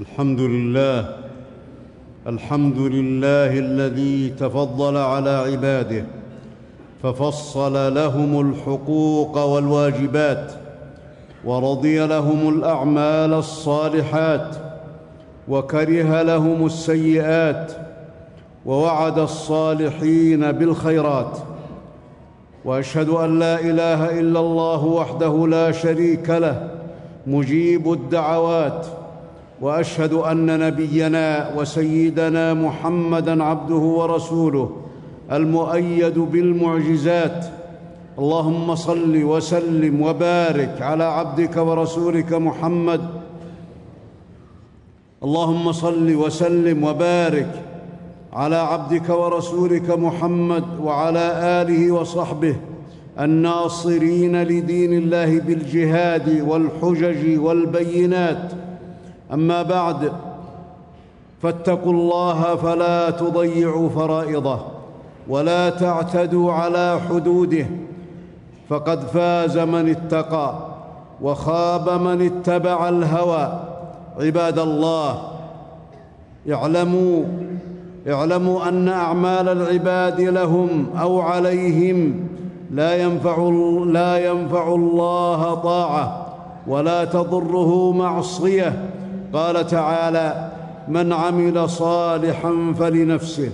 الحمد لله الحمد لله الذي تفضل على عباده ففصل لهم الحقوق والواجبات ورضي لهم الأعمال الصالحات وكره لهم السيئات ووعد الصالحين بالخيرات. وأشهد أن لا إله إلا الله وحده لا شريك له مجيب الدعوات وأشهد أن نبينا وسيدنا محمدا عبده ورسوله المؤيد بالمعجزات. اللهم صل وسلم وبارك على عبدك ورسولك محمد. اللهم صل وسلم وبارك على عبدك ورسولك محمد وعلى آله وصحبه الناصرين لدين الله بالجهاد والحجج والبينات. أما بعد فاتقوا الله فلا تضيعوا فرائضه ولا تعتدوا على حدوده. فقد فاز من اتقى وخاب من اتبع الهوى. عباد الله اعلموا اعلموا أن أعمال العباد لهم أو عليهم لا ينفع لا ينفع الله طاعة ولا تضره معصية. قال تعالى من عمل صالحا فلنفسه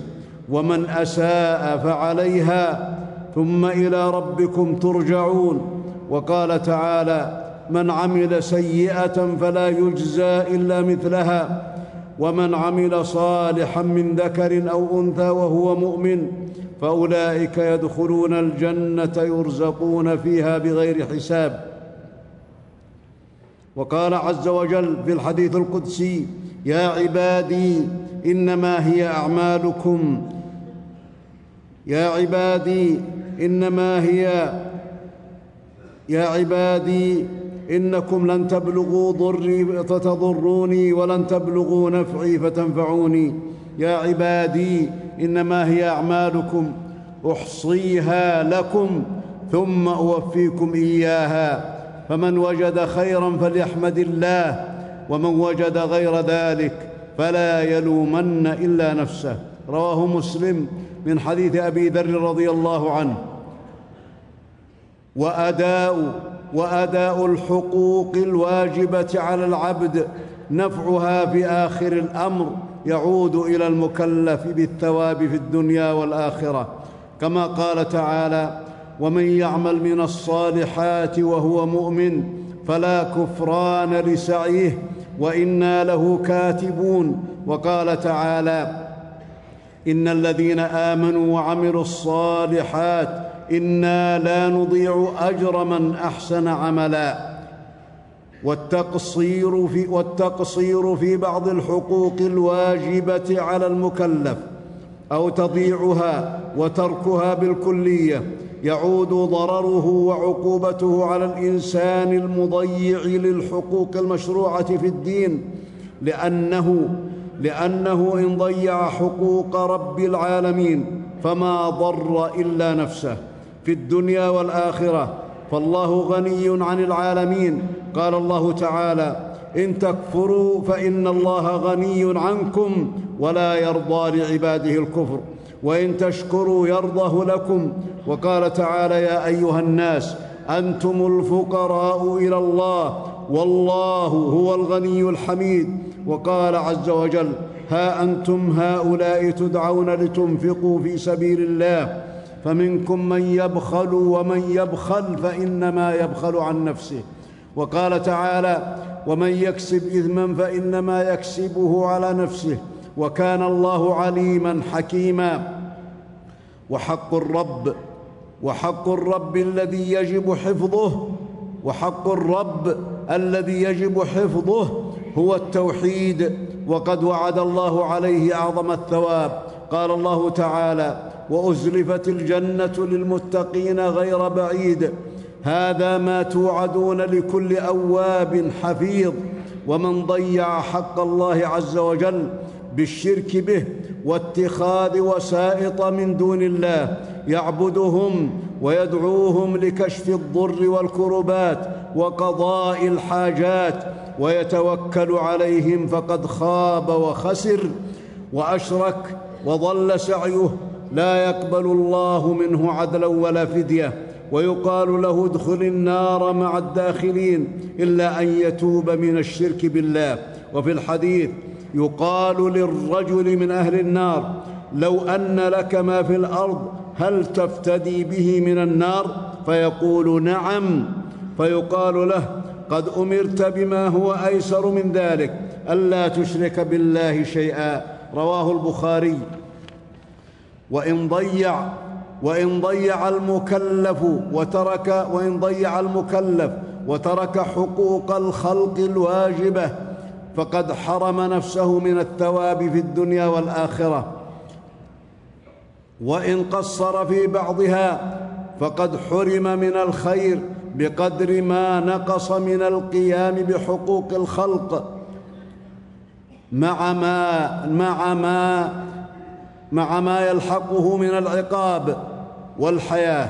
ومن أساء فعليها ثم إلى ربكم ترجعون. وقال تعالى من عمل سيئة فلا يجزى إلا مثلها ومن عمل صالحا من ذكر أو أنثى وهو مؤمن فأولئك يدخلون الجنة يرزقون فيها بغير حساب. وقال عز وجل في الحديث القدسي يا عبادي إنما هي أعمالكم. يا عبادي إنما هي يا عبادي إنكم لن تبلغوا ضري فتضروني ولن تبلغوا نفعي فتنفعوني. يا عبادي إنما هي أعمالكم أحصيها لكم ثم أوفيكم إياها. فمن وجد خيرا فليحمد الله ومن وجد غير ذلك فلا يلومن إلا نفسه. رواه مسلم من حديث أبي ذر رضي الله عنه. وأداء وأداء الحقوق الواجبة على العبد نفعها في آخر الأمر يعود إلى المكلف بالثواب في الدنيا والآخرة. كما قال تعالى ومن يعمل من الصالحات وهو مؤمن فلا كفران لسعيه وإنا له كاتبون. وقال تعالى إن الذين آمنوا وعملوا الصالحات إنا لا نضيع أجر من أحسن عملا. والتقصير في, والتقصير في بعض الحقوق الواجبة على المكلف أو تضييعها وتركها بالكلية. يعود ضرره وعقوبته على الإنسان المضيع للحقوق المشروعة في الدين لأنه لأنه إن ضيع حقوق رب العالمين فما ضر إلا نفسه. في الدنيا والآخرة فالله غني عن العالمين. قال الله تعالى إن تكفروا فإن الله غني عنكم ولا يرضى لعباده الكفر. وإن تشكروا يرضه لكم. وقال تعالى يا أيها الناس أنتم الفقراء إلى الله والله هو الغني الحميد. وقال عز وجل ها أنتم هؤلاء تدعون لتنفقوا في سبيل الله فمنكم من يبخل ومن يبخل فإنما يبخل عن نفسه. وقال تعالى ومن يكسب إثما فإنما يكسبه على نفسه. وكان الله عليما حكيما. وحق الرب وحق الرب الذي يجب حفظه وحق الرب الذي يجب حفظه هو التوحيد. وقد وعد الله عليه أعظم الثواب. قال الله تعالى وأزلفت الجنة للمتقين غير بعيد. هذا ما توعدون لكل أواب حفيظ. ومن ضيع حق الله عز وجل بالشرك به واتخاذ وسائط من دون الله يعبدهم ويدعوهم لكشف الضر والكربات وقضاء الحاجات ويتوكل عليهم فقد خاب وخسر وأشرك وضل سعيه لا يقبل الله منه عدلا ولا فدية ويقال له ادخل النار مع الداخلين إلا أن يتوب من الشرك بالله. وفي الحديث يقال للرجل من أهل النار لو أن لك ما في الأرض هل تفتدي به من النار؟ فيقول نعم. فيقال له قد أمرت بما هو أيسر من ذلك ألا تشرك بالله شيئا. رواه البخاري. وإن ضيع وإن ضيع المكلف وترك وإن ضيع المكلف وترك حقوق الخلق الواجبة فقد حرم نفسه من الثواب في الدنيا والآخرة. وإن قصر في بعضها فقد حرم من الخير بقدر ما نقص من القيام بحقوق الخلق. مع ما مع ما مع ما يلحقه من العقاب والحياة.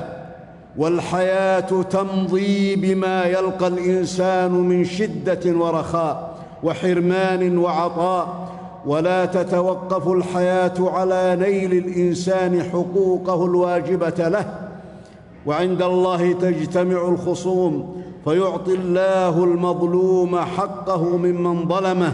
والحياة تمضي بما يلقى الإنسان من شدة ورخاء. وحرمان وعطاء ولا تتوقف الحياة على نيل الإنسان حقوقه الواجبة له. وعند الله تجتمع الخصوم فيعطي الله المظلوم حقه ممن ظلمه.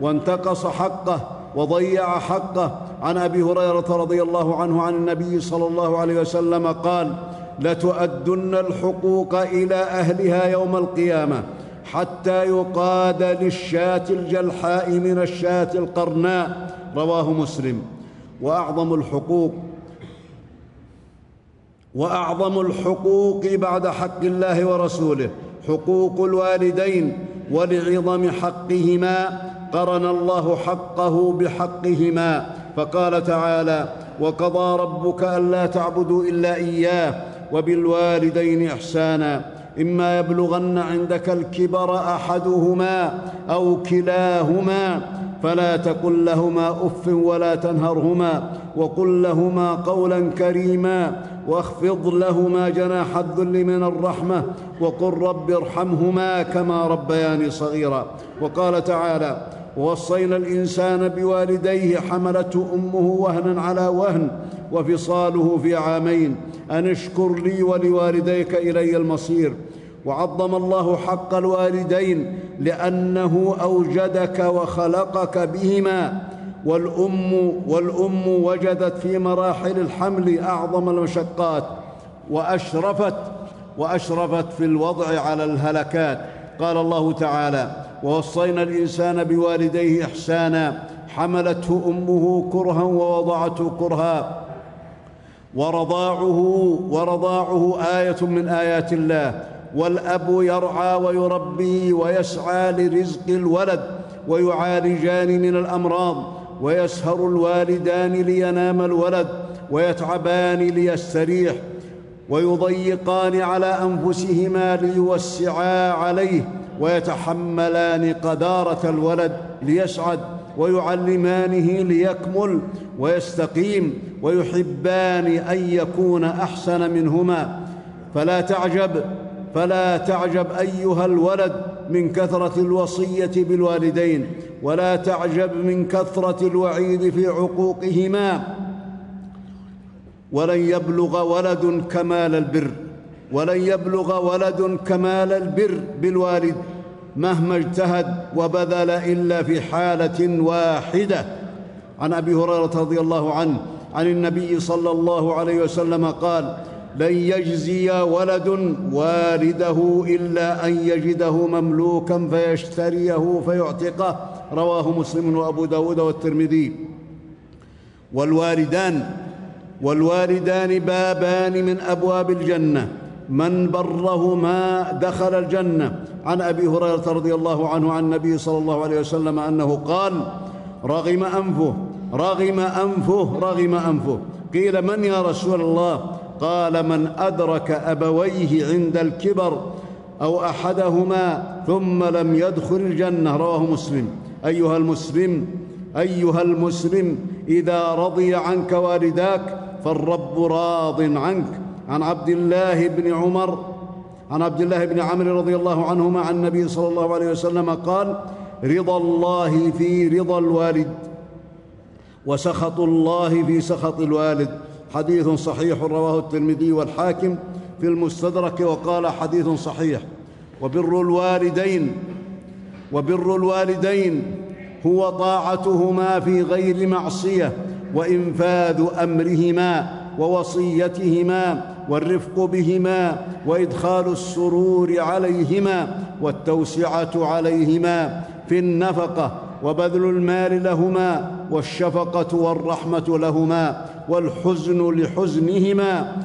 وانتقص حقه وضيع حقه. عن أبي هريرة رضي الله عنه عن النبي صلى الله عليه وسلم قال لتؤدن الحقوق إلى أهلها يوم القيامة. حتى يقاد للشاة الجلحاء من الشاة القرناء. رواه مسلم. وأعظم الحقوق وأعظم الحقوق بعد حق الله ورسوله. حقوق الوالدين ولعظم حقهما. قرن الله حقه بحقهما. فقال تعالى وقضى ربك ألا تعبدوا إلا إياه وبالوالدين إحسانا. إما يبلغن عندك الكبر أحدهما أو كلاهما فلا تقل لهما أف ولا تنهرهما وقل لهما قولا كريما واخفض لهما جناح الذل من الرحمة وقل رب ارحمهما كما ربياني صغيرا وقال تعالى ووصينا الإنسان بوالديه حملته أمه وهنا على وهن وفصاله في عامين. أن اشكر لي ولوالديك إلي المصير. وعظم الله حق الوالدين لأنه أوجدك وخلقك بهما. والأم والأم وجدت في مراحل الحمل أعظم المشقات. وأشرفت وأشرفت في الوضع على الهلكات. قال الله تعالى ووصينا الإنسان بوالديه إحسانا حملته أمه كرها ووضعته كرها. ورضاعه ورضاعه آية من آيات الله. والأب يرعى ويربي ويسعى لرزق الولد ويعالجان من الأمراض. ويسهر الوالدان لينام الولد. ويتعبان ليستريح. ويضيقان على أنفسهما ليوسعا عليه. ويتحملان قدارة الولد ليسعد ويعلمانه ليكمل ويستقيم ويحبان أن يكون أحسن منهما. فلا تعجب فلا تعجب أيها الولد من كثرة الوصية بالوالدين ولا تعجب من كثرة الوعيد في عقوقهما. ولن يبلغ ولد كمال البر ولن يبلغ ولد كمال البر بالوالد. مهما اجتهد وبذل إلا في حالة واحدة. عن أبي هريرة رضي الله عنه عن النبي صلى الله عليه وسلم قال لن يجزي ولد والده إلا أن يجده مملوكا فيشتريه فيعتقه. رواه مسلم وأبو داود والترمذي. والوالدان والوالدان بابان من أبواب الجنة. من برهما دخل الجنة. عن أبي هريرة رضي الله عنه عن النبي صلى الله عليه وسلم أنه قال رغم أنفه رغم أنفه رغم أنفه. قيل من يا رسول الله؟ قال من أدرك أبويه عند الكبر أو أحدهما ثم لم يدخل الجنة. رواه مسلم. أيها المسلم أيها المسلم إذا رضي عنك والداك فالرب راض عنك. عن عبد الله بن عمر عن عبد الله بن عمرو رضي الله عنهما عن النبي صلى الله عليه وسلم قال رضا الله في رضا الوالد وسخط الله في سخط الوالد حديث صحيح رواه الترمذي والحاكم في المستدرك وقال حديث صحيح. وبر الوالدين وبر الوالدين هو طاعتهما في غير معصية وإنفاذ أمرهما ووصيتهما والرفق بهما وإدخال السرور عليهما والتوسعة عليهما في النفقة وبذل المال لهما والشفقة والرحمة لهما والحزن لحزنهما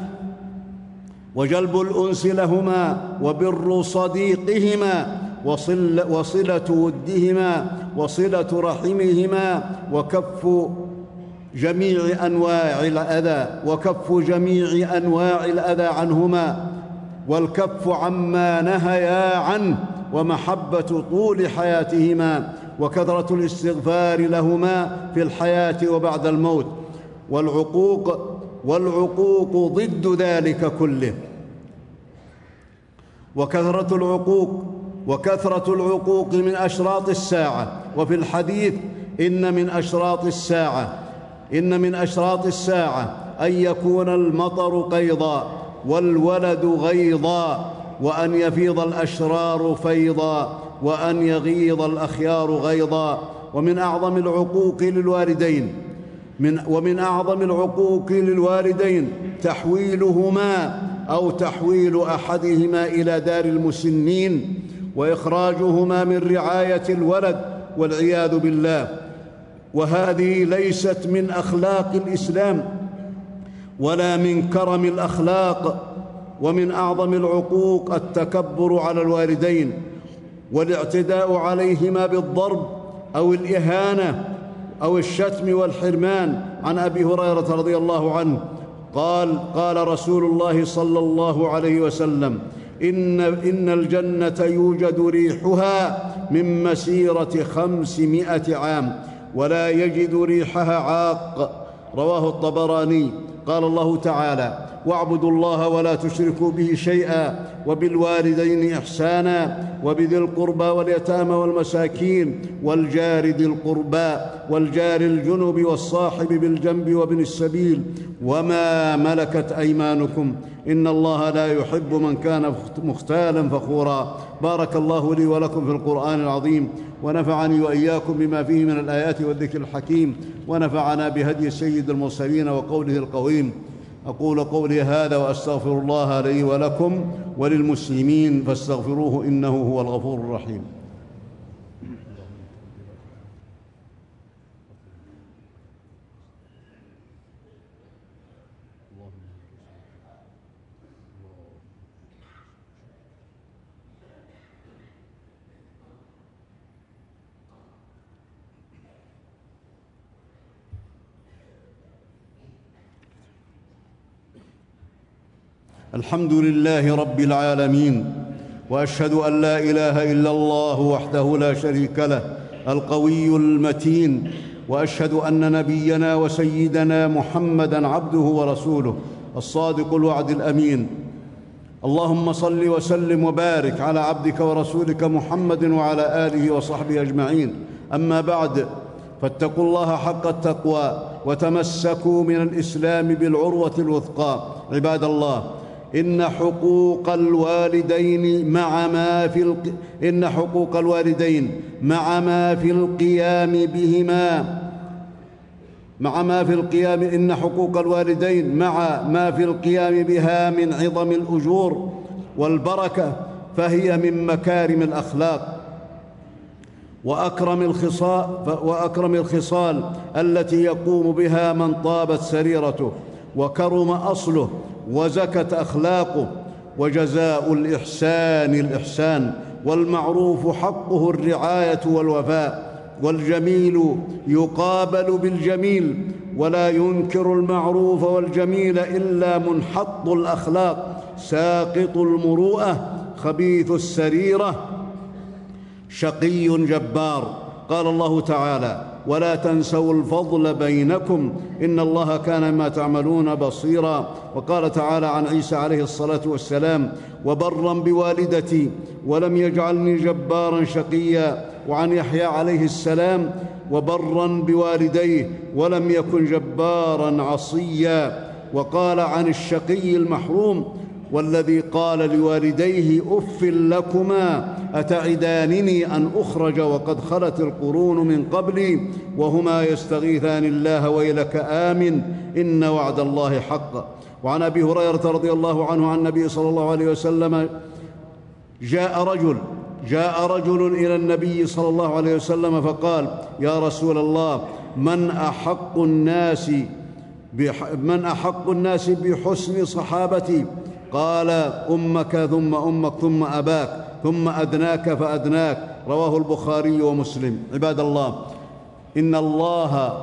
وجلب الأنس لهما وبر صديقهما وصل وصلة ودهما وصلة رحمهما وكف جميع أنواع الأذى وكف جميع أنواع الأذى عنهما والكف عما نهيا عنه ومحبة طول حياتهما وكثرة الاستغفار لهما في الحياة وبعد الموت والعقوق والعقوق ضد ذلك كله. وكثرة العقوق وكثرة العقوق من أشراط الساعة وفي الحديث إن من أشراط الساعة إن من أشراط الساعة أن يكون المطر قيضا والولد غيضا وأن يفيض الأشرار فيضا وأن يغيض الأخيار غيضا ومن أعظم العقوق للوالدين من ومن أعظم العقوق للوالدين تحويلهما أو تحويل أحدهما إلى دار المسنين وإخراجهما من رعاية الولد والعياذ بالله وهذه ليست من أخلاق الإسلام ولا من كرم الأخلاق ومن أعظم العقوق التكبر على الوالدين والاعتداء عليهما بالضرب أو الإهانة أو الشتم والحرمان. عن أبي هريرة رضي الله عنه قال قال رسول الله صلى الله عليه وسلم إن إن الجنة يوجد ريحها من مسيرة خمسمائة عام. ولا يجد ريحها عاق. رواه الطبراني. قال الله تعالى واعبدوا الله ولا تشركوا به شيئا وبالوالدين إحسانا وبذي القربى واليتامى والمساكين والجار ذي القربى والجار الجنب والصاحب بالجنب وابن السبيل وما ملكت أيمانكم إن الله لا يحب من كان مختالا فخورا. بارك الله لي ولكم في القرآن العظيم. ونفعني وإياكم بما فيه من الآيات والذكر الحكيم. ونفعنا بهدي سيد المرسلين وقوله القويم. أقول قولي هذا وأستغفر الله لي ولكم وللمسلمين فاستغفروه إنه هو الغفور الرحيم. الحمد لله رب العالمين وأشهد أن لا إله إلا الله وحده لا شريك له القوي المتين وأشهد أن نبينا وسيدنا محمدا عبده ورسوله الصادق الوعد الأمين. اللهم صل وسلم وبارك على عبدك ورسولك محمد وعلى آله وصحبه أجمعين. أما بعد فاتقوا الله حق التقوى وتمسكوا من الإسلام بالعروة الوثقى. عباد الله إن حقوق الوالدين مع ما في الق... إن حقوق الوالدين مع ما في القيام بهما مع ما في القيام إن حقوق الوالدين مع ما في القيام بها من عظم الأجور والبركة فهي من مكارم الأخلاق. وأكرم الخصال وأكرم الخصال التي يقوم بها من طابت سريرته وكرم أصله وزكت أخلاقه وجزاء الإحسان الإحسان والمعروف حقه الرعاية والوفاء والجميل يقابل بالجميل ولا ينكر المعروف والجميل إلا منحط الأخلاق ساقط المروءة خبيث السريرة شقي جبار قال الله تعالى ولا تنسوا الفضل بينكم. إن الله كان ما تعملون بصيرا. وقال تعالى عن عيسى عليه الصلاة والسلام وبرا بوالدتي ولم يجعلني جبارا شقيا. وعن يحيى عليه السلام وبرا بوالديه ولم يكن جبارا عصيا. وقال عن الشقي المحروم والذي قال لوالديه أف لكما أتعدانني أن أخرج وقد خلت القرون من قبلي وهما يستغيثان الله ويلك آمن إن وعد الله حق. وعن أبي هريرة رضي الله عنه عن النبي صلى الله عليه وسلم جاء رجل جاء رجل إلى النبي صلى الله عليه وسلم فقال يا رسول الله من أحق الناس من أحق الناس بحسن صحابتي؟ قال أمك ثم أمك ثم أباك ثم أدناك فأدناك. رواه البخاري ومسلم. عباد الله إن الله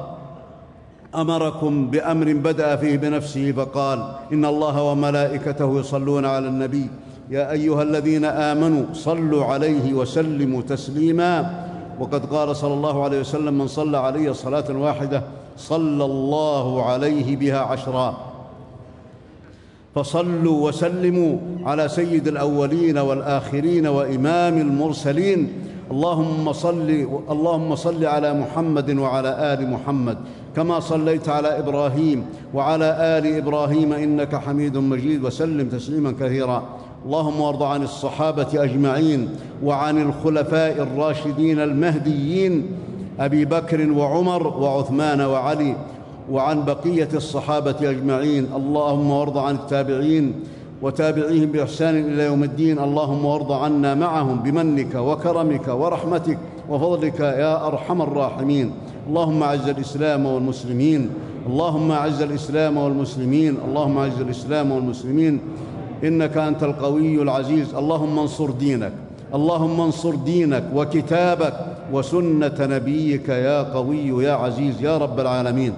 أمركم بأمر بدأ فيه بنفسه فقال إن الله وملائكته يصلون على النبي. يا أيها الذين آمنوا صلوا عليه وسلموا تسليما. وقد قال صلى الله عليه وسلم من صلى علي صلاة واحدة صلى الله عليه بها عشرا. فصلوا وسلموا على سيد الأولين والآخرين وإمام المرسلين. اللهم صل اللهم صل على محمد وعلى آل محمد كما صليت على إبراهيم وعلى آل إبراهيم إنك حميد مجيد. وسلم تسليما كثيرا. اللهم وارض عن الصحابة أجمعين وعن الخلفاء الراشدين المهديين أبي بكر وعمر وعثمان وعلي. وعن بقية الصحابة أجمعين. اللهم وارض عن التابعين وتابعيهم بإحسان إلى يوم الدين. اللهم وارض عنا معهم بمنك وكرمك ورحمتك وفضلك يا أرحم الراحمين. اللهم أعز الإسلام والمسلمين. اللهم أعز الإسلام والمسلمين. اللهم أعز الإسلام والمسلمين. إنك أنت القوي العزيز. اللهم انصر دينك. اللهم انصر دينك وكتابك وسنة نبيك يا قوي يا عزيز يا رب العالمين.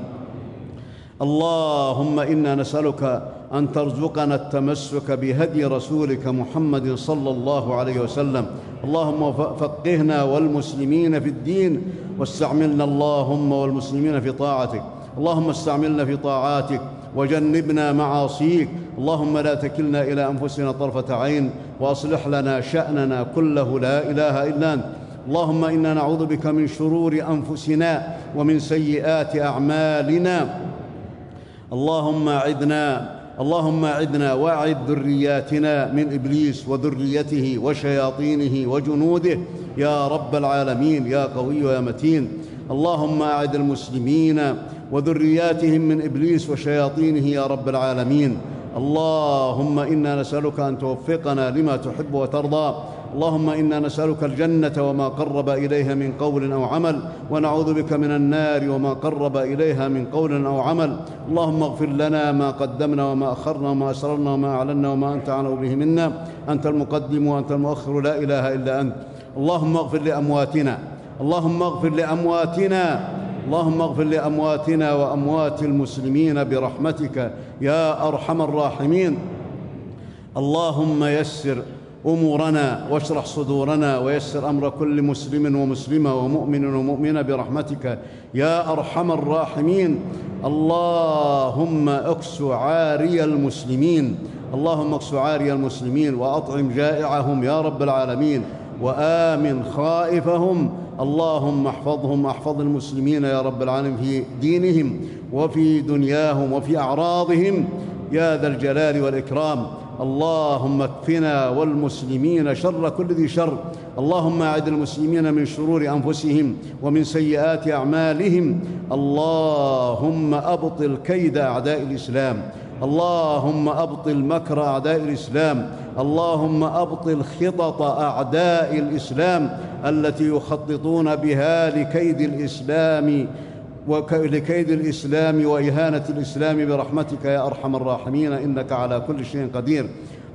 اللهم إنا نسألك أن ترزقنا التمسك بهدي رسولك محمد صلى الله عليه وسلم. اللهم فقهنا والمسلمين في الدين واستعملنا اللهم والمسلمين في طاعتك. اللهم استعملنا في طاعاتك وجنبنا معاصيك. اللهم لا تكلنا إلى أنفسنا طرفة عين وأصلح لنا شأننا كله لا إله إلا أنت. اللهم إنا نعوذ بك من شرور أنفسنا ومن سيئات أعمالنا. اللهم اعذنا اللهم اعذنا واعذ ذرياتنا من إبليس وذريته وشياطينه وجنوده. يا رب العالمين يا قوي يا متين. اللهم اعد المسلمين وذرياتهم من إبليس وشياطينه يا رب العالمين. اللهم إنا نسألك أن توفقنا لما تحب وترضى. اللهم إنا نسألك الجنة وما قرب إليها من قول أو عمل ونعوذ بك من النار وما قرب إليها من قول أو عمل. اللهم اغفر لنا ما قدمنا وما أخرنا وما أسررنا وما أعلنا وما أنت أعلم به منا. أنت المقدم وأنت المؤخر لا إله إلا أنت. اللهم اغفر لأمواتنا. اللهم اغفر لأمواتنا. اللهم اغفر لأمواتنا وأموات المسلمين برحمتك يا أرحم الراحمين. اللهم يسر أمورنا واشرح صدورنا ويسر أمر كل مسلم ومسلمة ومؤمن ومؤمنة برحمتك يا أرحم الراحمين. اللهم إكس عاري المسلمين. اللهم إكس عاري المسلمين وأطعم جائعهم يا رب العالمين وآمن خائفهم. اللهم احفظهم احفظ المسلمين يا رب العالمين في دينهم وفي دنياهم وفي أعراضهم. يا ذا الجلال والإكرام. اللهم اكفنا والمسلمين شر كل ذي شر. اللهم أعد المسلمين من شرور أنفسهم ومن سيئات أعمالهم. اللهم أبطل كيد أعداء الإسلام. اللهم أبطل مكر أعداء الإسلام. اللهم أبطل خطط أعداء الإسلام التي يخططون بها لكيد الإسلام ولكيد الإسلام وإهانة الإسلام برحمتك يا أرحم الراحمين إنك على كل شيء قدير.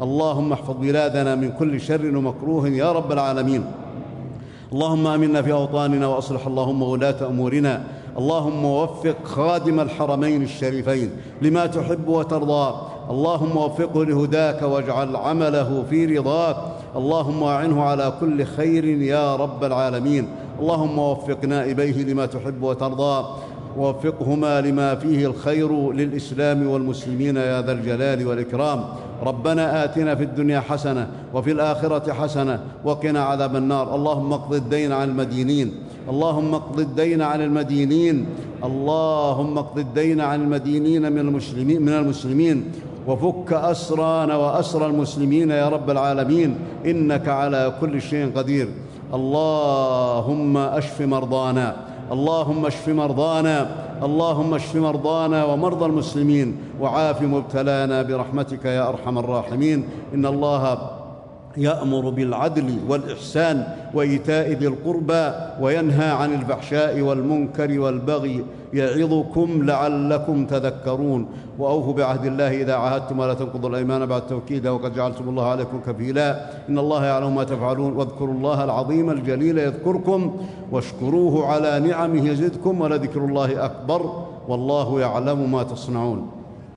اللهم احفظ بلادنا من كل شر ومكروه يا رب العالمين. اللهم آمنا في أوطاننا وأصلح اللهم ولاه أمورنا. اللهم وفق خادم الحرمين الشريفين لما تحب وترضى. اللهم وفقه لهداك واجعل عمله في رضاك. اللهم أعنه على كل خير يا رب العالمين. اللهم وفق نائبيه لما تحب وترضى. ووفقهما لما فيه الخير للإسلام والمسلمين يا ذا الجلال والإكرام. ربنا آتنا في الدنيا حسنة وفي الآخرة حسنة وقنا عذاب النار. اللهم اقض الدين عن المدينين. اللهم اقض الدين عن المدينين. اللهم اقض الدين عن المدينين من المسلمين من المسلمين. وفك اسرانا واسرى المسلمين يا رب العالمين. إنك على كل شيء قدير. اللهم أشف مرضانا. اللهم اشف مرضانا اللهم اشف مرضانا ومرضى المسلمين وعاف مبتلانا برحمتك يا أرحم الراحمين. إن الله يأمر بالعدل والإحسان وإيتاء ذي القربى وينهى عن الفحشاء والمنكر والبغي يعظكم لعلكم تذكرون. وأوفوا بعهد الله إذا عاهدتم ولا تنقضوا الأيمان بعد توكيدها وقد جعلتم الله عليكم كفيلا. إن الله يعلم ما تفعلون. واذكروا الله العظيم الجليل يذكركم واشكروه على نعمه يزدكم ولذكر الله أكبر. والله يعلم ما تصنعون.